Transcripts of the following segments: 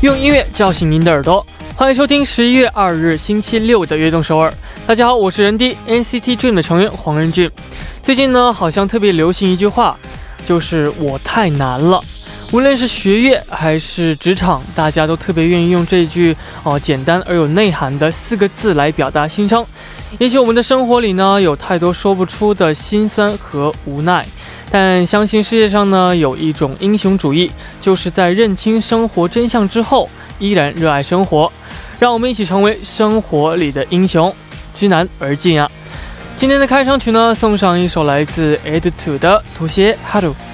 用音乐叫醒您的耳朵，欢迎收听十一月二日星期六的《悦动首尔》。大家好，我是人 D NCT Dream 的成员黄仁俊。最近呢，好像特别流行一句话，就是我太难了。无论是学业还是职场，大家都特别愿意用这句哦简单而有内涵的四个字来表达心声。也许我们的生活里呢，有太多说不出的心酸和无奈。但相信世界上呢有一种英雄主义，就是在认清生活真相之后，依然热爱生活。让我们一起成为生活里的英雄，知难而进啊！今天的开场曲呢，送上一首来自 Ed t o 的《妥协》，Hello。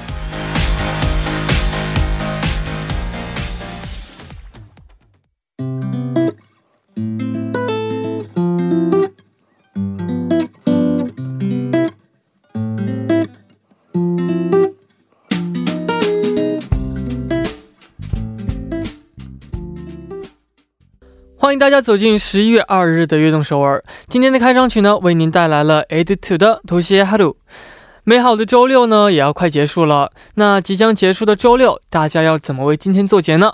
迎大家走进十一月二日的悦动首尔。今天的开场曲呢，为您带来了 Ed Two 的《拖鞋》，Hello。美好的周六呢，也要快结束了。那即将结束的周六，大家要怎么为今天做结呢？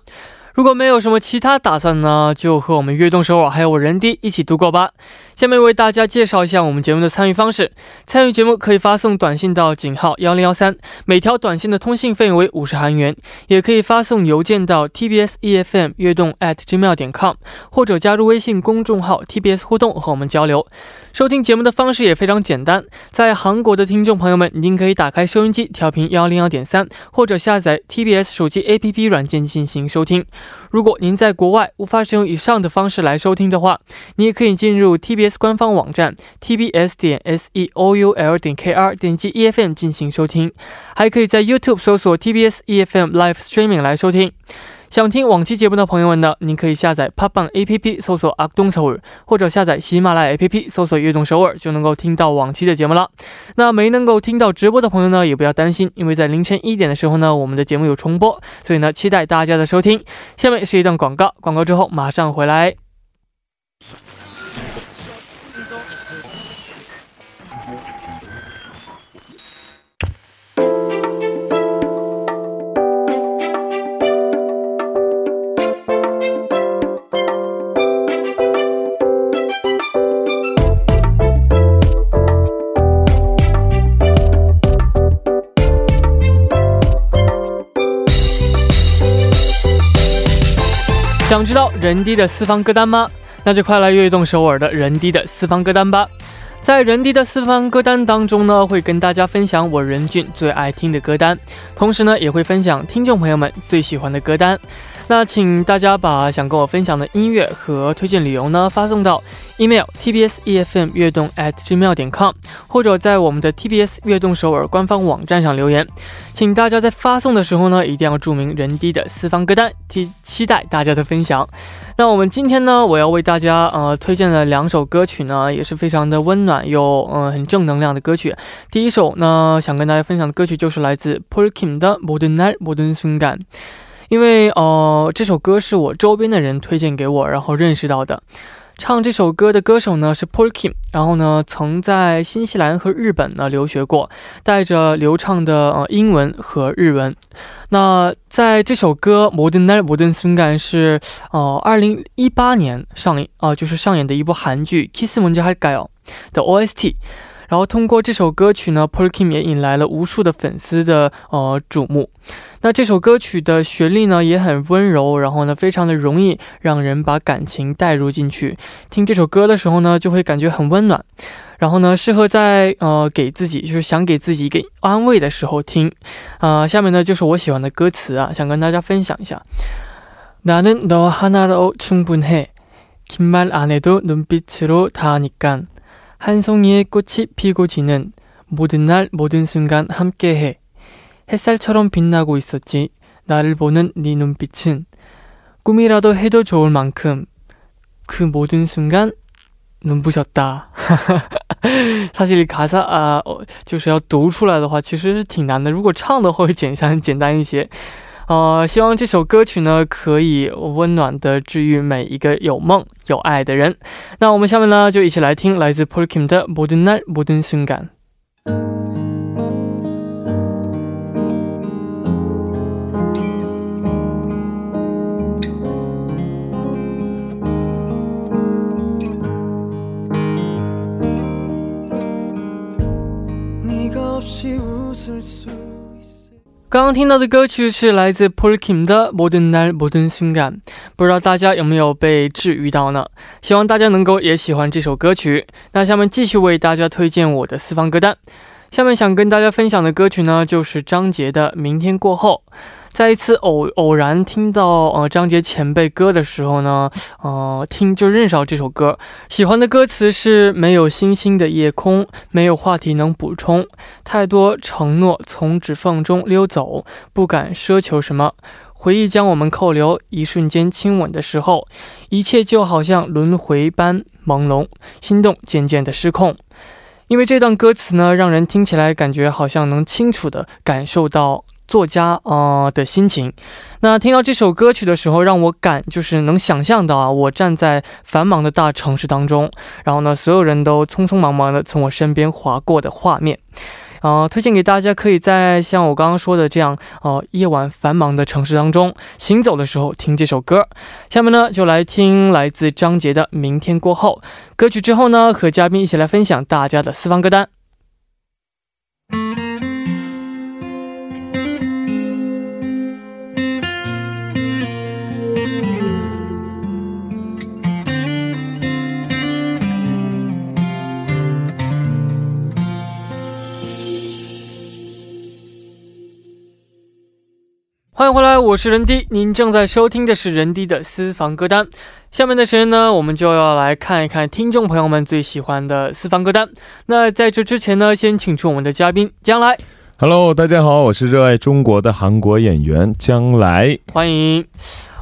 如果没有什么其他打算呢，就和我们悦动首尔还有我人弟一起度过吧。下面为大家介绍一下我们节目的参与方式。参与节目可以发送短信到井号幺零幺三，每条短信的通信费用为五十韩元；也可以发送邮件到 tbs efm 悦动 at gmail 点 com，或者加入微信公众号 tbs 互动和我们交流。收听节目的方式也非常简单，在韩国的听众朋友们，您可以打开收音机调频幺零幺点三，或者下载 tbs 手机 app 软件进行收听。如果您在国外无法使用以上的方式来收听的话，你也可以进入 TBS 官方网站 tbs 点 seoul 点 kr，点击 EFM 进行收听，还可以在 YouTube 搜索 TBS EFM Live Streaming 来收听。想听往期节目的朋友们呢，您可以下载 p o p b a n g APP 搜索阿东首尔，或者下载喜马拉雅 APP 搜索悦动首尔，就能够听到往期的节目了。那没能够听到直播的朋友呢，也不要担心，因为在凌晨一点的时候呢，我们的节目有重播，所以呢，期待大家的收听。下面是一段广告，广告之后马上回来。想知道人低的私房歌单吗？那就快来悦动首尔的人低的私房歌单吧。在人低的私房歌单当中呢，会跟大家分享我任俊最爱听的歌单，同时呢，也会分享听众朋友们最喜欢的歌单。那请大家把想跟我分享的音乐和推荐理由呢发送到 email tbs efm 悦动 at gmail 点 com，或者在我们的 tbs 悦动首尔官方网站上留言。请大家在发送的时候呢，一定要注明人低的私房歌单，期期待大家的分享。那我们今天呢，我要为大家呃推荐的两首歌曲呢，也是非常的温暖又嗯很正能量的歌曲。第一首呢，想跟大家分享的歌曲就是来自 Paul Kim 的《모든날모든순간》。 因为呃，这首歌是我周边的人推荐给我，然后认识到的。唱这首歌的歌手呢是 Paul Kim，然后呢曾在新西兰和日本呢留学过，带着流畅的呃英文和日文。那在这首歌《Modern Night Modern s u n g a n 是呃二零一八年上映啊、呃，就是上演的一部韩剧《Kiss Me j a g a o 的 OST。然后通过这首歌曲呢，Paul Kim 也引来了无数的粉丝的呃瞩目。那这首歌曲的旋律呢也很温柔，然后呢非常的容易让人把感情带入进去。听这首歌的时候呢，就会感觉很温暖。然后呢，适合在呃给自己就是想给自己一个安慰的时候听。啊，下面呢就是我喜欢的歌词啊，想跟大家分享一下。나는너하나로충분해긴말안해도눈빛으로다하니까 한 송이의 꽃이 피고 지는 모든 날 모든 순간 함께해. 햇살처럼 빛나고 있었지. 나를 보는 네 눈빛은 꿈이라도 해도 좋을 만큼 그 모든 순간 눈부셨다. 사실 가사 아, 就是要读出来的话，其实是挺难的。如果唱的话会简单简单一些。 呃，希望这首歌曲呢可以温暖的治愈每一个有梦有爱的人。那我们下面呢就一起来听来自 Paul Kim 的《modenai Modern 순간》。刚刚听到的歌曲是来自 Parkim 的《摩登单》，摩登性感，不知道大家有没有被治愈到呢？希望大家能够也喜欢这首歌曲。那下面继续为大家推荐我的私房歌单。下面想跟大家分享的歌曲呢，就是张杰的《明天过后》。在一次偶偶然听到呃张杰前辈歌的时候呢，呃听就认识到这首歌。喜欢的歌词是没有星星的夜空，没有话题能补充，太多承诺从指缝中溜走，不敢奢求什么。回忆将我们扣留，一瞬间亲吻的时候，一切就好像轮回般朦胧，心动渐渐的失控。因为这段歌词呢，让人听起来感觉好像能清楚的感受到。作家啊的心情，那听到这首歌曲的时候，让我感就是能想象到啊，我站在繁忙的大城市当中，然后呢，所有人都匆匆忙忙的从我身边划过的画面，啊，推荐给大家，可以在像我刚刚说的这样，哦，夜晚繁忙的城市当中行走的时候听这首歌。下面呢，就来听来自张杰的《明天过后》歌曲之后呢，和嘉宾一起来分享大家的私房歌单。欢迎回来，我是人迪，您正在收听的是人迪的私房歌单。下面的时间呢，我们就要来看一看听众朋友们最喜欢的私房歌单。那在这之前呢，先请出我们的嘉宾将来。Hello，大家好，我是热爱中国的韩国演员将来，欢迎。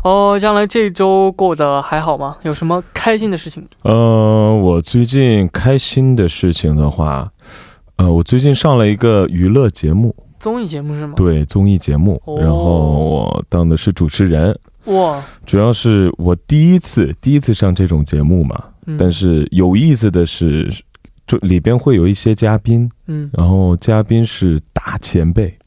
哦，将来这周过得还好吗？有什么开心的事情？呃，我最近开心的事情的话，呃，我最近上了一个娱乐节目。综艺节目是吗？对，综艺节目，然后我当的是主持人。哇！主要是我第一次第一次上这种节目嘛，但是有意思的是，就里边会有一些嘉宾，嗯，然后嘉宾是大前辈，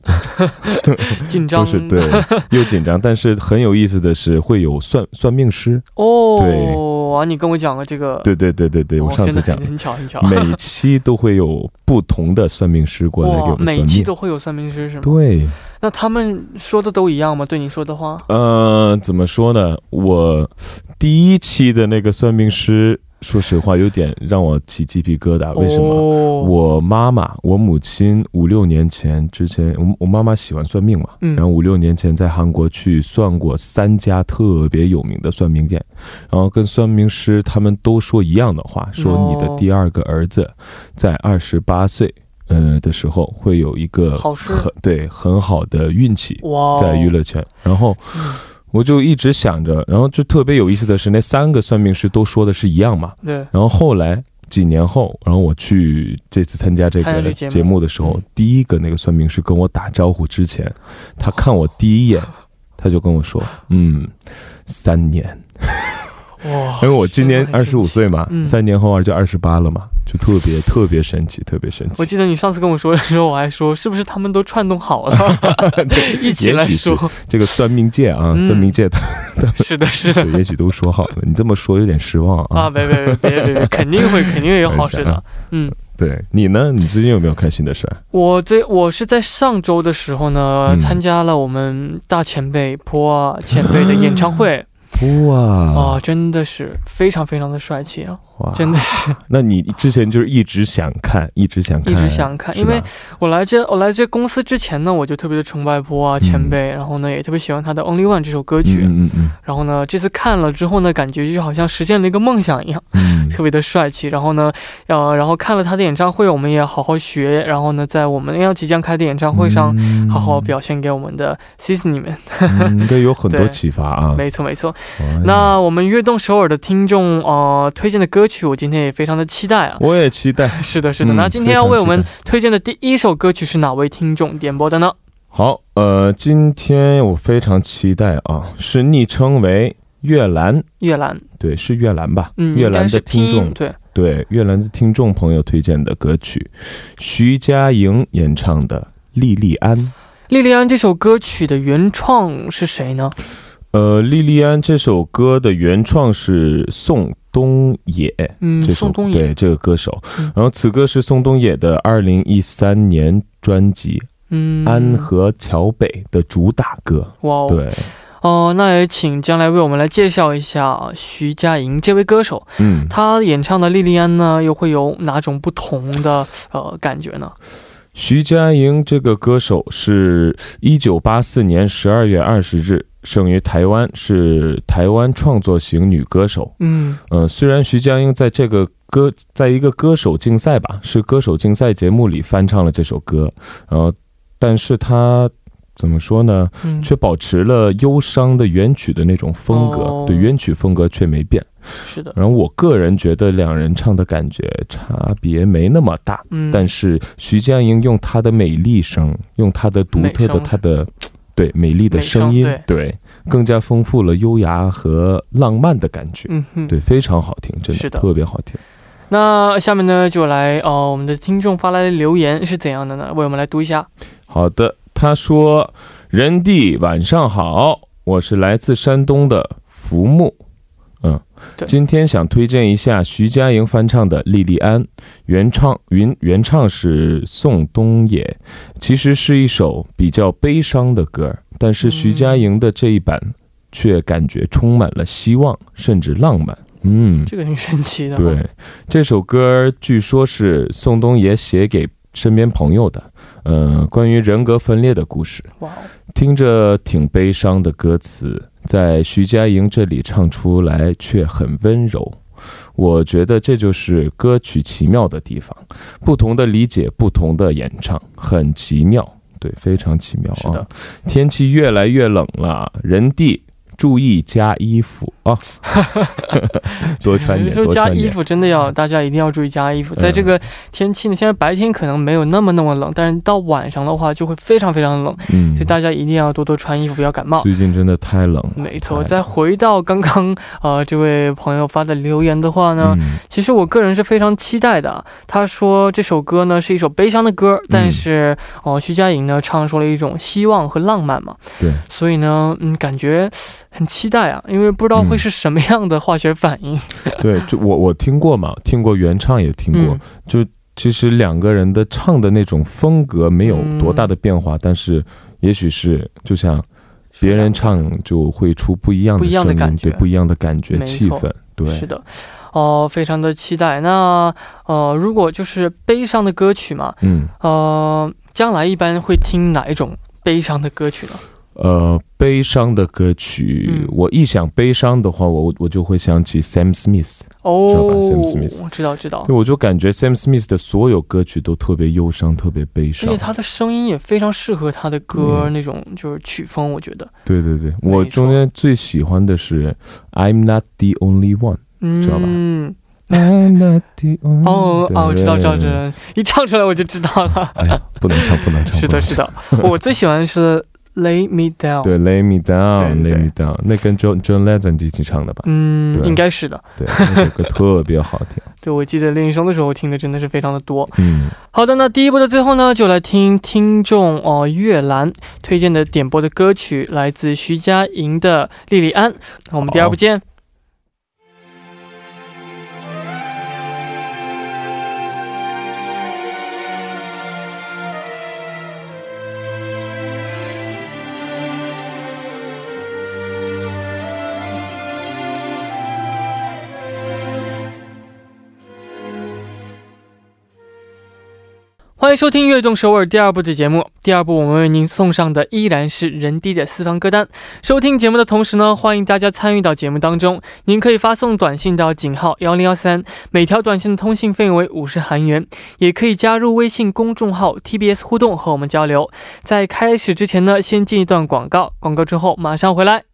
紧张是对，又紧张，但是很有意思的是会有算算命师哦，对。哇，你跟我讲了这个，对对对对对，我上次讲很巧很巧，每期都会有不同的算命师过来给我们算命，每期都会有算命师是吗？对，那他们说的都一样吗？对你说的话？呃，怎么说呢？我第一期的那个算命师。说实话，有点让我起鸡皮疙瘩。为什么？我妈妈，我母亲五六年前之前，我我妈妈喜欢算命嘛，然后五六年前在韩国去算过三家特别有名的算命店，然后跟算命师他们都说一样的话，说你的第二个儿子在二十八岁呃的时候会有一个很对很好的运气在娱乐圈，然后。我就一直想着，然后就特别有意思的是，那三个算命师都说的是一样嘛。对。然后后来几年后，然后我去这次参加这个节目的时候，第一个那个算命师跟我打招呼之前，他看我第一眼，他就跟我说：“嗯，三年。” 哇！因为我今年二十五岁嘛，三年后就二十八了嘛。就特别 特别神奇，特别神奇。我记得你上次跟我说的时候，我还说是不是他们都串通好了，一起来说这个算命界啊，算命界的，是的，是的，也许都说好了。你这么说有点失望啊！啊别别别别别，肯定会肯定会有好事的。嗯，对你呢？你最近有没有开心的事？我最我是在上周的时候呢，参加了我们大前辈坡前辈的演唱会。哇啊，真的是非常非常的帅气啊！真的是，那你之前就是一直想看，一直想看，一直想看，因为我来这我来这公司之前呢，我就特别的崇拜波啊前辈，然后呢也特别喜欢他的《Only One》这首歌曲，嗯嗯，然后呢这次看了之后呢，感觉就好像实现了一个梦想一样，嗯，特别的帅气。然后呢，呃，然后看了他的演唱会，我们也好好学，然后呢，在我们要即将开的演唱会上，好好表现给我们的 c i s 你们，应该有 很多启发啊。没错没错，那我们悦动首尔的听众呃推荐的歌。曲我今天也非常的期待啊！我也期待。是的，是的。那今天要为我们推荐的第一首歌曲是哪位听众点播的呢？好，呃，今天我非常期待啊，是昵称为月兰，月兰，对，是月兰吧？嗯，月兰的听众，对对，月兰的听众朋友推荐的歌曲，徐佳莹演唱的《莉莉安》。莉莉安这首歌曲的原创是谁呢？呃，莉莉安这首歌的原创是宋。冬野，嗯，宋冬野对这个歌手，然后此歌是宋冬野的二零一三年专辑《嗯安河桥北》的主打歌。哇哦！对。哦，那也请将来为我们来介绍一下徐佳莹这位歌手。嗯，她演唱的《莉莉安》呢，又会有哪种不同的呃感觉呢？徐佳莹这个歌手是一九八四年十二月二十日生于台湾，是台湾创作型女歌手。嗯，呃，虽然徐佳莹在这个歌，在一个歌手竞赛吧，是歌手竞赛节目里翻唱了这首歌，然后，但是她。怎么说呢？却保持了忧伤的原曲的那种风格，对原曲风格却没变。是的。然后我个人觉得两人唱的感觉差别没那么大。嗯。但是徐佳莹用她的美丽声，用她的独特的她的对美丽的声音，对更加丰富了优雅和浪漫的感觉。嗯哼。对，非常好听，真的特别好听。那下面呢，就来哦，我们的听众发来的留言是怎样的呢？为我们来读一下。好的。他说：“人弟晚上好，我是来自山东的福木，嗯，今天想推荐一下徐佳莹翻唱的《莉莉安》，原唱原原唱是宋冬野，其实是一首比较悲伤的歌，但是徐佳莹的这一版却感觉充满了希望，甚至浪漫。嗯，这个挺神奇的。对，这首歌据说是宋冬野写给。”身边朋友的，呃，关于人格分裂的故事，哇，听着挺悲伤的歌词，在徐佳莹这里唱出来却很温柔，我觉得这就是歌曲奇妙的地方，不同的理解，不同的演唱，很奇妙，对，非常奇妙啊！天气越来越冷了，人地。注意加衣服啊，多穿点。说加衣服真的要大家一定要注意加衣服，在这个天气呢，现在白天可能没有那么那么冷，但是到晚上的话就会非常非常冷，嗯，所以大家一定要多多穿衣服，不要感冒。最近真的太冷。没错，再回到刚刚呃这位朋友发的留言的话呢，其实我个人是非常期待的。他说这首歌呢是一首悲伤的歌，但是哦徐佳莹呢唱出了一种希望和浪漫嘛，对，所以呢嗯感觉。很期待啊，因为不知道会是什么样的化学反应。对，就我我听过嘛，听过原唱也听过，就其实两个人的唱的那种风格没有多大的变化，但是也许是就像别人唱就会出不一样的声音，对不一样的感觉气氛。对，是的，哦，非常的期待。那呃，如果就是悲伤的歌曲嘛，嗯，呃，将来一般会听哪一种悲伤的歌曲呢？呃，悲伤的歌曲，我一想悲伤的话，我我就会想起 Sam Smith，哦，知道吧？Sam Smith，我知道知道。对，我就感觉 Sam Smith 的所有歌曲都特别忧伤，特别悲伤，而且他的声音也非常适合他的歌那种就是曲风，我觉得。对对对，我中间最喜欢的是 I'm Not the Only One，知道吧嗯？I'm Not the Only。哦哦，我知道知道知道，一唱出来我就知道了。哎呀，不能唱不能唱。是的是的，我最喜欢的是。Lay me down，对，Lay me down，Lay me down，那跟 John John Legend 一起唱的吧？嗯，应该是的。对，那首歌特别好听。对，我记得练习生的时候听的真的是非常的多。嗯，好的，那第一波的最后呢，就来听听众哦月兰推荐的点播的歌曲，来自徐佳莹的《莉莉安》。那我们第二部见。迎收听《悦动首尔》第二部的节目。第二部我们为您送上的依然是人低的私房歌单。收听节目的同时呢，欢迎大家参与到节目当中。您可以发送短信到井号幺零幺三，每条短信的通信费用为五十韩元。也可以加入微信公众号 TBS 互动和我们交流。在开始之前呢，先进一段广告，广告之后马上回来。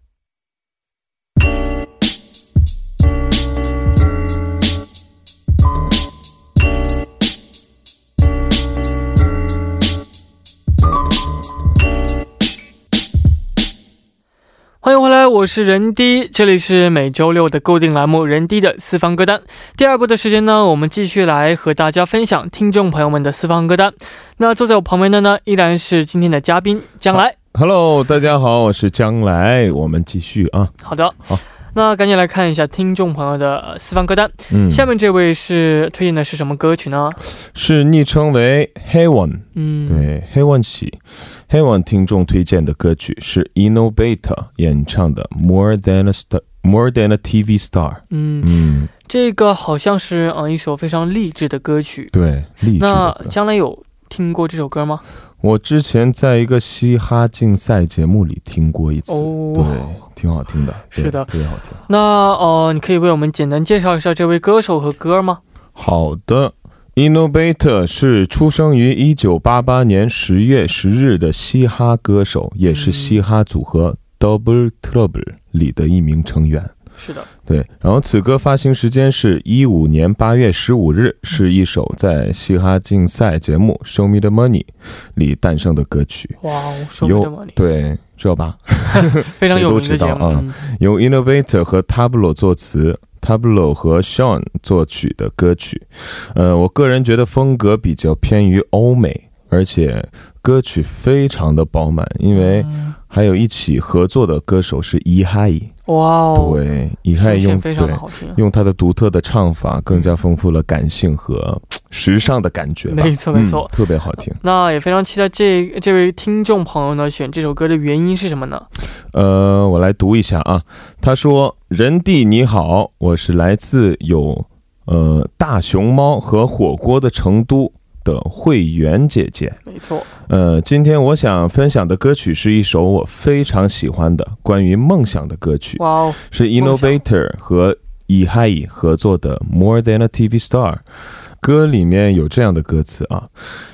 是人低，这里是每周六的固定栏目《人低的私房歌单》。第二部的时间呢，我们继续来和大家分享听众朋友们的私房歌单。那坐在我旁边的呢，依然是今天的嘉宾将来。Hello，大家好，我是将来，我们继续啊。好的，好。那赶紧来看一下听众朋友的私房歌单。嗯，下面这位是推荐的是什么歌曲呢？是昵称为黑 one，嗯，对，黑 one 喜，黑 one 听众推荐的歌曲是 Innovator 演唱的 More Than a Star，More Than a TV Star。嗯嗯，这个好像是嗯一首非常励志的歌曲。对，励志。那将来有听过这首歌吗？我之前在一个嘻哈竞赛节目里听过一次，哦对，挺好听的，是的，特别好听。那呃，你可以为我们简单介绍一下这位歌手和歌吗？好的，Innovator 是出生于一九八八年十月十日的嘻哈歌手，也是嘻哈组合 Double Trouble 里的一名成员。是的，对。然后此歌发行时间是一五年八月十五日，是一首在嘻哈竞赛节目《Show Me the Money》里诞生的歌曲。哇，Show Me the Money，对，知道吧？非常有名的节目。由 Innovator 和 Tablo 作词，Tablo 和 Sean 作曲的歌曲。呃，我个人觉得风格比较偏于欧美，而且歌曲非常的饱满，因为还有一起合作的歌手是 e h i 哇哦，对，以太用对用他的独特的唱法，更加丰富了感性和时尚的感觉。没错没错，特别好听。那也非常期待这这位听众朋友呢选这首歌的原因是什么呢？呃，我来读一下啊。他说：“人弟你好，我是来自有呃大熊猫和火锅的成都。”的会员姐姐，没错。呃，今天我想分享的歌曲是一首我非常喜欢的关于梦想的歌曲。哇哦，是 Innovator 和 e h i 合作的 More Than a TV Star。歌里面有这样的歌词啊：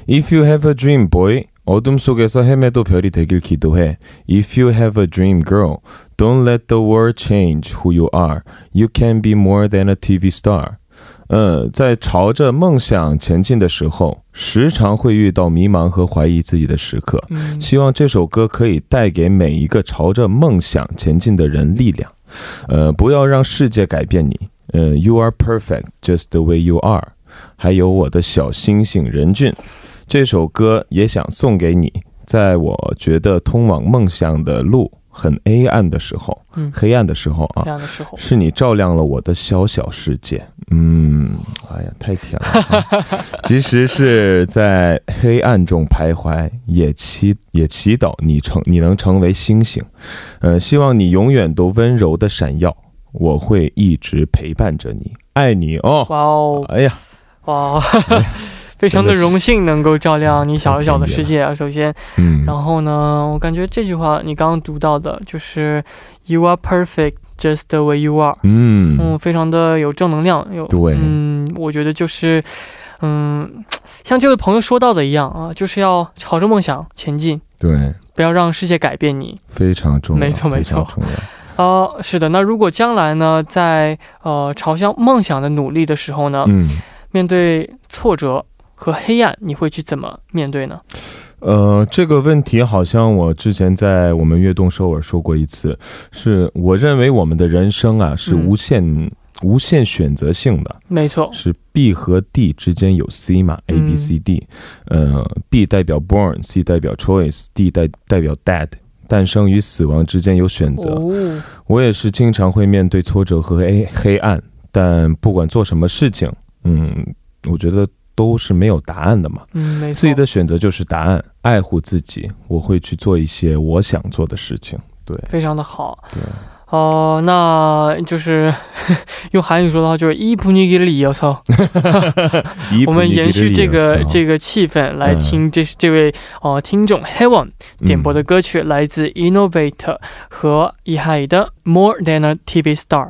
If you have a dream, boy, 어둠속에서헤매도별이되길기도해 If you have a dream, girl, don't let the world change who you are. You can be more than a TV star. 呃，在朝着梦想前进的时候，时常会遇到迷茫和怀疑自己的时刻。希望这首歌可以带给每一个朝着梦想前进的人力量。呃，不要让世界改变你。呃，You are perfect just the way you are。还有我的小星星任俊，这首歌也想送给你。在我觉得通往梦想的路。很黑暗的时候，嗯，黑暗的时候啊，黑暗的时候，是你照亮了我的小小世界。嗯，哎呀，太甜了。即使是在黑暗中徘徊，也祈也祈祷你成你能成为星星。呃，希望你永远都温柔的闪耀，我会一直陪伴着你，爱你哦。哇哦，哎呀，哇。非常的荣幸能够照亮你小小的世界啊！首先，嗯，然后呢，我感觉这句话你刚刚读到的就是 “You are perfect just the way you are”，嗯。嗯，非常的有正能量，有对，嗯，我觉得就是，嗯，像这位朋友说到的一样啊，就是要朝着梦想前进，对，不要让世界改变你，非常重要，没错没错，重要，呃，是的，那如果将来呢，在呃朝向梦想的努力的时候呢，嗯，面对挫折。和黑暗，你会去怎么面对呢？呃，这个问题好像我之前在我们悦动首尔说过一次，是我认为我们的人生啊是无限无限选择性的，没错，是 B 和 D 之间有 C 嘛，A B C D，呃，B 代表 born，C 代表 choice，D 代代表 dead，诞生与死亡之间有选择。我也是经常会面对挫折和黑黑暗，但不管做什么事情，嗯，我觉得。都是没有答案的嘛，嗯，没错，自己的选择就是答案。爱护自己，我会去做一些我想做的事情。对，非常的好。对，哦，那就是 用韩语说的话就是“一不니给이”，我操。我们延续这个这个气氛来听，这是这位哦听众 Heaven 点播的歌曲，来自 Innovator 和 e h i 的《More Than a TV Star》。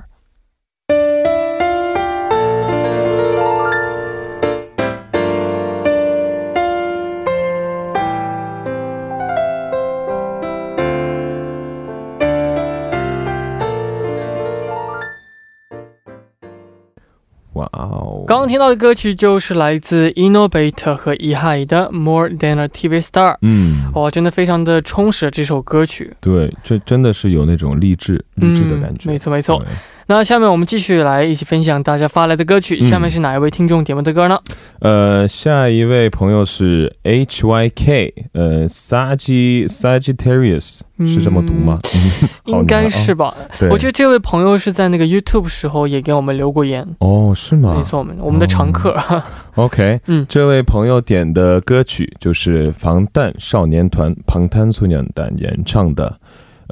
刚刚听到的歌曲就是来自 Innovator 和 e h i 的 More Than a TV Star。嗯，哇，真的非常的充实这首歌曲。对，这真的是有那种励志、励志的感觉。没错，没错。那下面我们继续来一起分享大家发来的歌曲。下面是哪一位听众点播的歌呢？呃，下一位朋友是 H Y K，呃，Sagi Sagittarius 是这么读吗？应该是吧。我觉得这位朋友是在那个 YouTube 时候也给我们留过言。哦，是吗？没错，我们我们的常客。OK，嗯，这位朋友点的歌曲就是防弹少年团庞坦苏娘丹演唱的，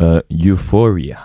呃，Euphoria。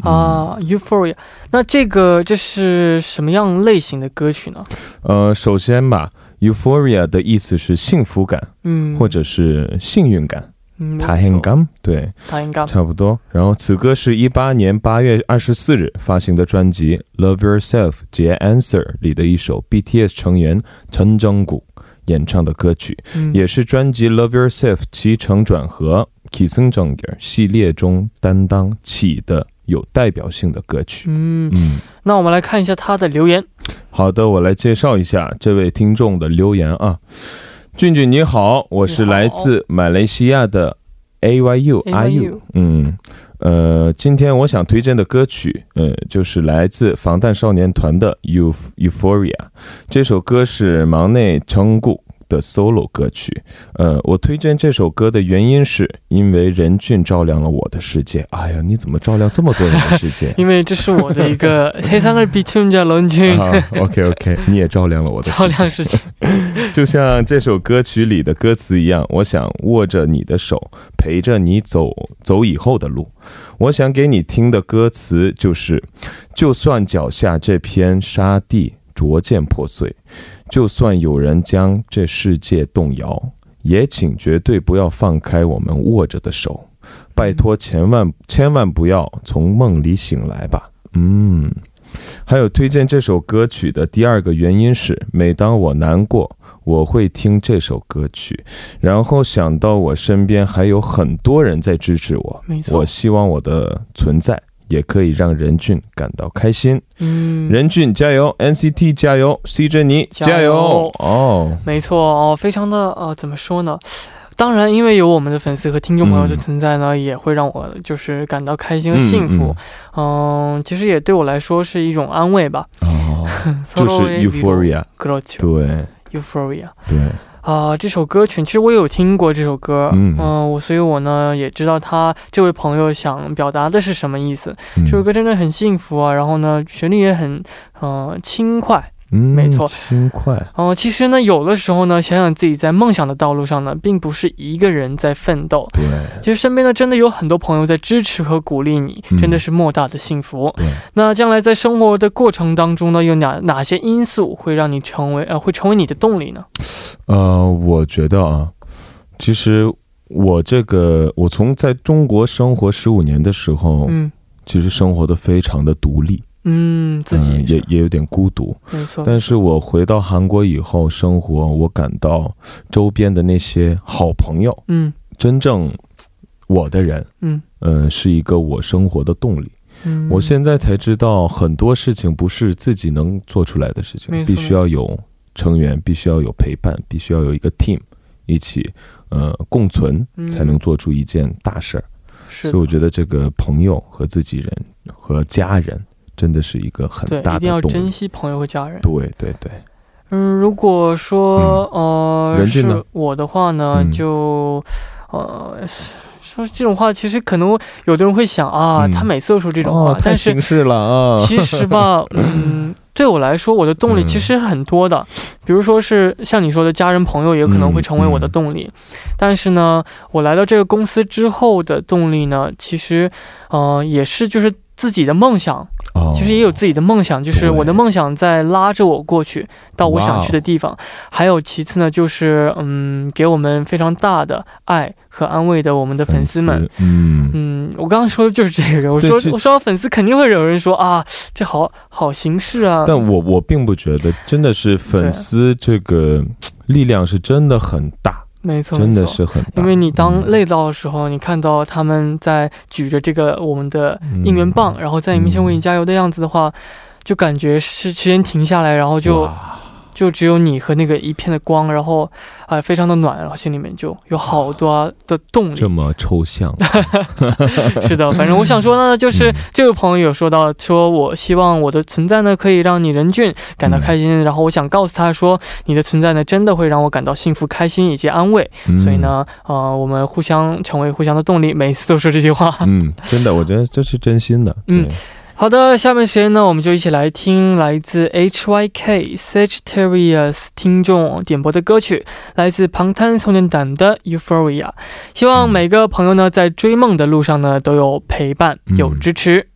啊，Euphoria，那这个这是什么样类型的歌曲呢？呃，首先吧，Euphoria 的意思是幸福感，嗯，或者是幸运感，嗯，他很感，对，他很感，差不多。然后此歌是一八年八月二十四日发行的专辑《Love Yourself》接 Answer 里的一首 BTS 成员陈正谷演唱的歌曲，也是专辑《Love Yourself》起承转合 Kissing Jungler 系列中担当起的。有代表性的歌曲。嗯嗯，那我们来看一下他的留言。好的，我来介绍一下这位听众的留言啊。俊俊你好，我是来自马来西亚的 A Y U R U。嗯呃，今天我想推荐的歌曲，呃，就是来自防弹少年团的 U Euphoria。这首歌是忙内成谷。的 solo 歌曲，呃，我推荐这首歌的原因是因为任俊照亮了我的世界。哎呀，你怎么照亮这么多人的世界？因为这是我的一个세상을비춘자任俊。OK OK，你也照亮了我的照亮世界。就像这首歌曲里的歌词一样，我想握着你的手，陪着你走走以后的路。我想给你听的歌词就是：就算脚下这片沙地逐渐破碎。 就算有人将这世界动摇，也请绝对不要放开我们握着的手，拜托，千万千万不要从梦里醒来吧。嗯，还有推荐这首歌曲的第二个原因是，每当我难过，我会听这首歌曲，然后想到我身边还有很多人在支持我，我希望我的存在。也可以让任俊感到开心。嗯，任俊加油，NCT 加油，C 珍妮加油。哦，没错哦，非常的呃，怎么说呢？当然，因为有我们的粉丝和听众朋友的存在呢，也会让我就是感到开心和幸福。嗯，其实也对我来说是一种安慰吧。哦，就是 Euphoria，对，Euphoria，对。啊，这首歌曲其实我有听过这首歌，嗯，我所以，我呢也知道他这位朋友想表达的是什么意思。这首歌真的很幸福啊，然后呢，旋律也很，嗯，轻快。嗯，没错，轻快哦。其实呢，有的时候呢，想想自己在梦想的道路上呢，并不是一个人在奋斗。对，其实身边呢，真的有很多朋友在支持和鼓励你，真的是莫大的幸福。对，那将来在生活的过程当中呢，有哪哪些因素会让你成为呃，会成为你的动力呢？呃，我觉得啊，其实我这个，我从在中国生活十五年的时候，嗯，其实生活的非常的独立。嗯，自己也也有点孤独，没错。但是我回到韩国以后生活，我感到周边的那些好朋友，嗯，真正我的人，嗯嗯，是一个我生活的动力。嗯，我现在才知道很多事情不是自己能做出来的事情，必须要有成员，必须要有陪伴，必须要有一个 team 一起呃共存，才能做出一件大事儿。是，所以我觉得这个朋友和自己人和家人。真的是一个很大的，一定要珍惜朋友和家人。对对对。嗯，如果说呃是我的话呢，就呃说这种话，其实可能有的人会想啊，他每次都说这种话，太形式了啊。其实吧，嗯，对我来说，我的动力其实很多的。比如说是像你说的家人朋友，也可能会成为我的动力。但是呢，我来到这个公司之后的动力呢，其实呃也是就是自己的梦想。其实也有自己的梦想，就是我的梦想在拉着我过去到我想去的地方。还有其次呢，就是嗯，给我们非常大的爱和安慰的我们的粉丝们。嗯嗯，我刚刚说的就是这个。我说我说粉丝肯定会有人说啊，这好好形式啊。但我我并不觉得，真的是粉丝这个力量是真的很大。没错，真的是很，因为你当累到的时候，你看到他们在举着这个我们的应援棒，然后在你面前为你加油的样子的话，就感觉是时间停下来，然后就就只有你和那个一片的光，然后啊，非常的暖，然后心里面就有好多的动力。这么抽象？是的，反正我想说呢，就是这位朋友有说到，说我希望我的存在呢，可以让你任俊感到开心。然后我想告诉他说，你的存在呢，真的会让我感到幸福、开心以及安慰。所以呢，呃，我们互相成为互相的动力，每次都说这句话。嗯，真的，我觉得这是真心的。嗯。好的，下面时间呢，我们就一起来听来自 HYK Sagittarius 听众点播的歌曲，来自庞滩松年胆的 Euphoria。希望每个朋友呢，在追梦的路上呢，都有陪伴，有支持。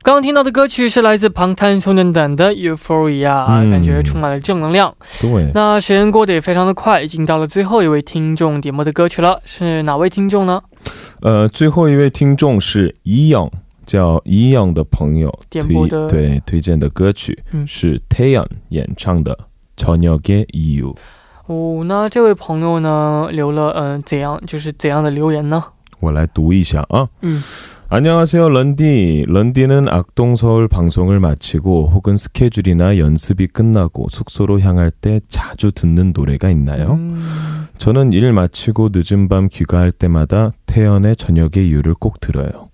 刚刚听到的歌曲是来自庞滩兄弟党的 Euphoria，感觉充满了正能量。对，那时间过得也非常的快，已经到了最后一位听众点播的歌曲了，是哪位听众呢？呃，最后一位听众是一样叫一样的朋友点播的，对，推荐的歌曲是 Taeyeon 演唱的《저녁의 You》。 哦，那这位朋友呢，留了嗯怎样，就是怎样的留言呢？我来读一下啊。嗯。 안녕하세요, 런디. 런디는 악동서울 방송을 마치고 혹은 스케줄이나 연습이 끝나고 숙소로 향할 때 자주 듣는 노래가 있나요? 음... 저는 일 마치고 늦은 밤 귀가할 때마다 태연의 저녁의 이유를 꼭 들어요.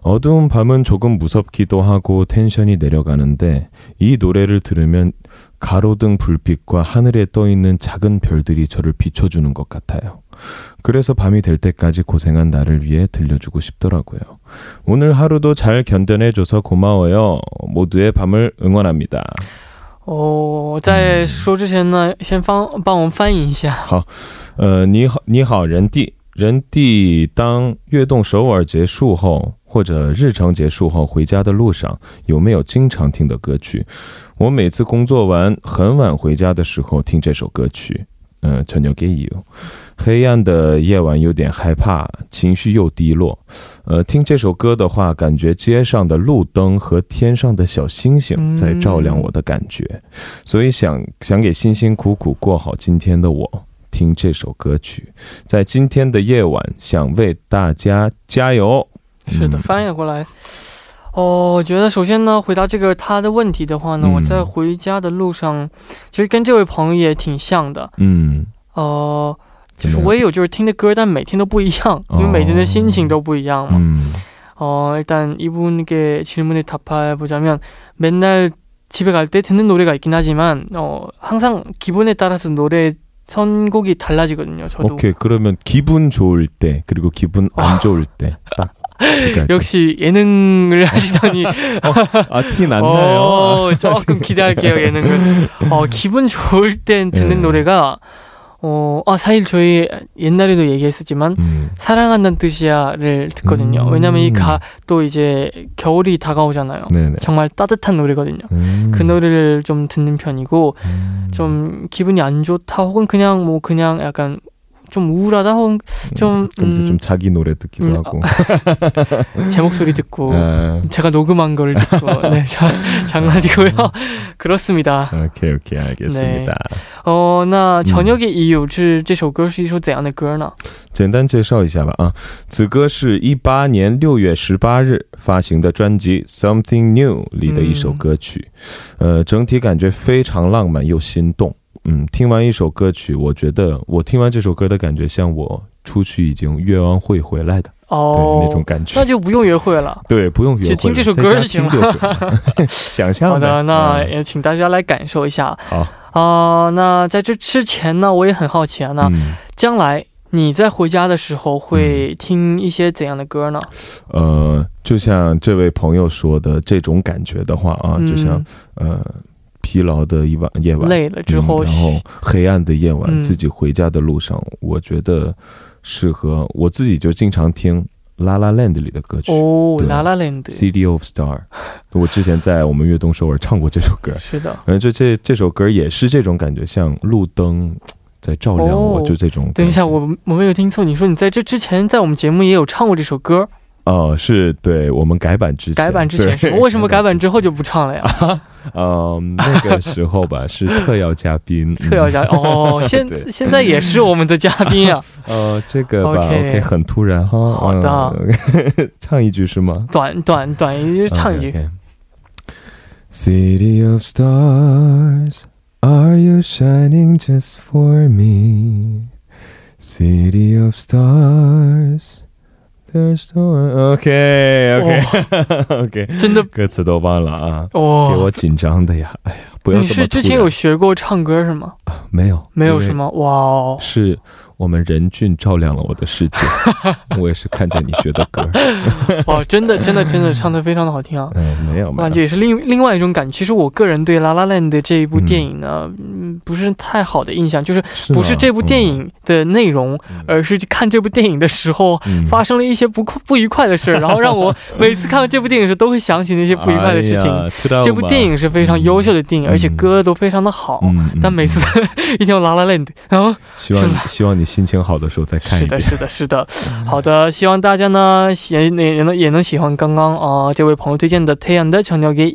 어두운 밤은 조금 무섭기도 하고 텐션이 내려가는데 이 노래를 들으면 가로등 불빛과 하늘에 떠 있는 작은 별들이 저를 비춰주는 것 같아요. 그래서 밤이 될 때까지 고생한 나를 위해 들려주고 싶더라고요. 오늘 하루도 잘 견뎌내줘서 고마워요. 모두의 밤을 응원합니다. 哦，在说之前呢，先帮帮我们翻译一下。好，呃，你好，你好，人弟， 人地当运动首尔结束后或者日常结束后回家的路上有没有经常听的歌曲？我每次工作完很晚回家的时候听这首歌曲。嗯 to new gear 黑暗的夜晚有点害怕情绪又低落。呃听这首歌的话感觉街上的路灯和天上的小星星在照亮我的感觉。所以想想给辛辛苦苦过好今天的我。听这首歌曲，在今天的夜晚想为大家加油。是的，翻译过来。哦，我觉得首先呢，回答这个他的问题的话呢，我在回家的路上，其实跟这位朋友也挺像的。嗯，哦。就是我也有就是听的歌，但每天都不一样，因为每天的心情都不一样嘛。어일단이분께질문에답해보자면맨날집에갈때듣는노래가있긴하지만어항상기분에따라서노래 선곡이 달라지거든요 저도 오케이 그러면 기분 좋을 때 그리고 기분 안 좋을 때딱 역시 예능을 하시더니. 아티났나요 어 조금 기대할게요 예능을 어 기분 좋을 땐 듣는노래가 어, 아, 사실 저희 옛날에도 얘기했었지만, 음. 사랑한다는 뜻이야를 듣거든요. 음. 왜냐면 이 가, 또 이제 겨울이 다가오잖아요. 네네. 정말 따뜻한 노래거든요. 음. 그 노래를 좀 듣는 편이고, 음. 좀 기분이 안 좋다, 혹은 그냥 뭐, 그냥 약간 좀 우울하다 혹은 좀, 음, 음, 좀 자기 노래 듣기도 음, 하고 제 목소리 듣고 아. 제가 녹음한 걸 듣고 네 자, 장난이고요 그렇습니다. 오케이 오케이 알겠습니다. 네. 어, 那 저녁의 이유 是这首歌是一首怎样的歌呢？ 简单介绍一下吧啊，此歌是一八年六月十八日发行的专辑《Something New》里的一首歌曲，呃，整体感觉非常浪漫又心动。 嗯，听完一首歌曲，我觉得我听完这首歌的感觉，像我出去已经约完会回来的哦，那种感觉，那就不用约会了，对，不用约会，只听这首歌就行了。想象好的，那也请大家来感受一下。好啊，那在这之前呢，我也很好奇啊，那将来你在回家的时候会听一些怎样的歌呢？呃，就像这位朋友说的这种感觉的话啊，就像呃。疲劳的一晚夜晚，累了之后，然后黑暗的夜晚，自己回家的路上，我觉得适合我自己就经常听《La La Land》里的歌曲。哦，《La La Land》City of Star，我之前在我们悦动首尔唱过这首歌，是的，反正就这这首歌也是这种感觉，像路灯在照亮我，就这种。等一下，我我没有听错，你说你在这之前在我们节目也有唱过这首歌。哦，是对我们改版之前，改版之前是为什么改版之后就不唱了呀？嗯，那个时候吧是特邀嘉宾，特邀嘉哦，现现在也是我们的嘉宾啊。呃，这个吧，OK，很突然哈。好的，唱一句是吗？短短短一句，唱一句。City of stars, are you shining just for me? City of stars. There's no OK OK OK，真的歌词都忘了啊！哦，给我紧张的呀！哎呀，不要这么你是之前有学过唱歌是吗？没有，没有什么哇哦，是。我们任俊照亮了我的世界，我也是看着你学的歌。哇，真的，真的，真的唱的非常的好听啊！嗯，没有，感觉也是另另外一种感觉。其实我个人对《La La Land》这一部电影呢，嗯，不是太好的印象，就是不是这部电影的内容，而是看这部电影的时候发生了一些不不愉快的事 然后让我每次看到这部电影时都会想起那些不愉快的事情。这部电影是非常优秀的电影，而且歌都非常的好。但每次一听到《La La Land》，然后希望希望你。心情好的时候再看一遍。是的，是的，是的。好的，希望大家呢也也能也能喜欢刚刚啊这位朋友推荐的《太阳的长鸟给。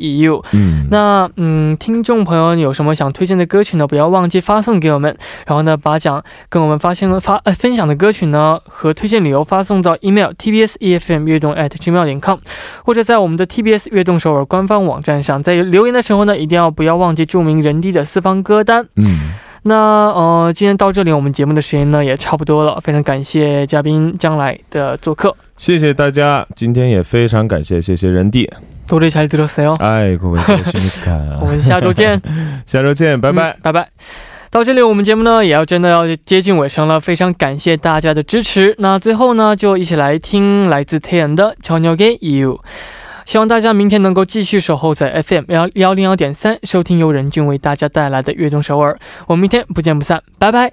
嗯，那嗯，听众朋友有什么想推荐的歌曲呢？不要忘记发送给我们。然后呢，把奖跟我们发现了发呃分享的歌曲呢和推荐理由发送到 email tbs efm 悦动 at gmail 点 com，或者在我们的 TBS 悦动首尔官方网站上，在留言的时候呢，一定要不要忘记注明人地的四方歌单。嗯。那呃，今天到这里，我们节目的时间呢也差不多了。非常感谢嘉宾将来的做客，谢谢大家。今天也非常感谢，谢谢人弟。多谢잘들었어 요。 哎，各位同学我们下周见。下周见，拜拜，拜拜。 到这里，我们节目呢也要真的要接近尾声了。非常感谢大家的支持。那最后呢，就一起来听来自태연的《悄悄给 You》。希望大家明天能够继续守候在 FM 幺幺零幺点三，收听由任俊为大家带来的悦动首尔。我们明天不见不散，拜拜。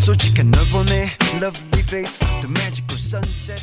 So she can love on me, Lovely face The magical sunset.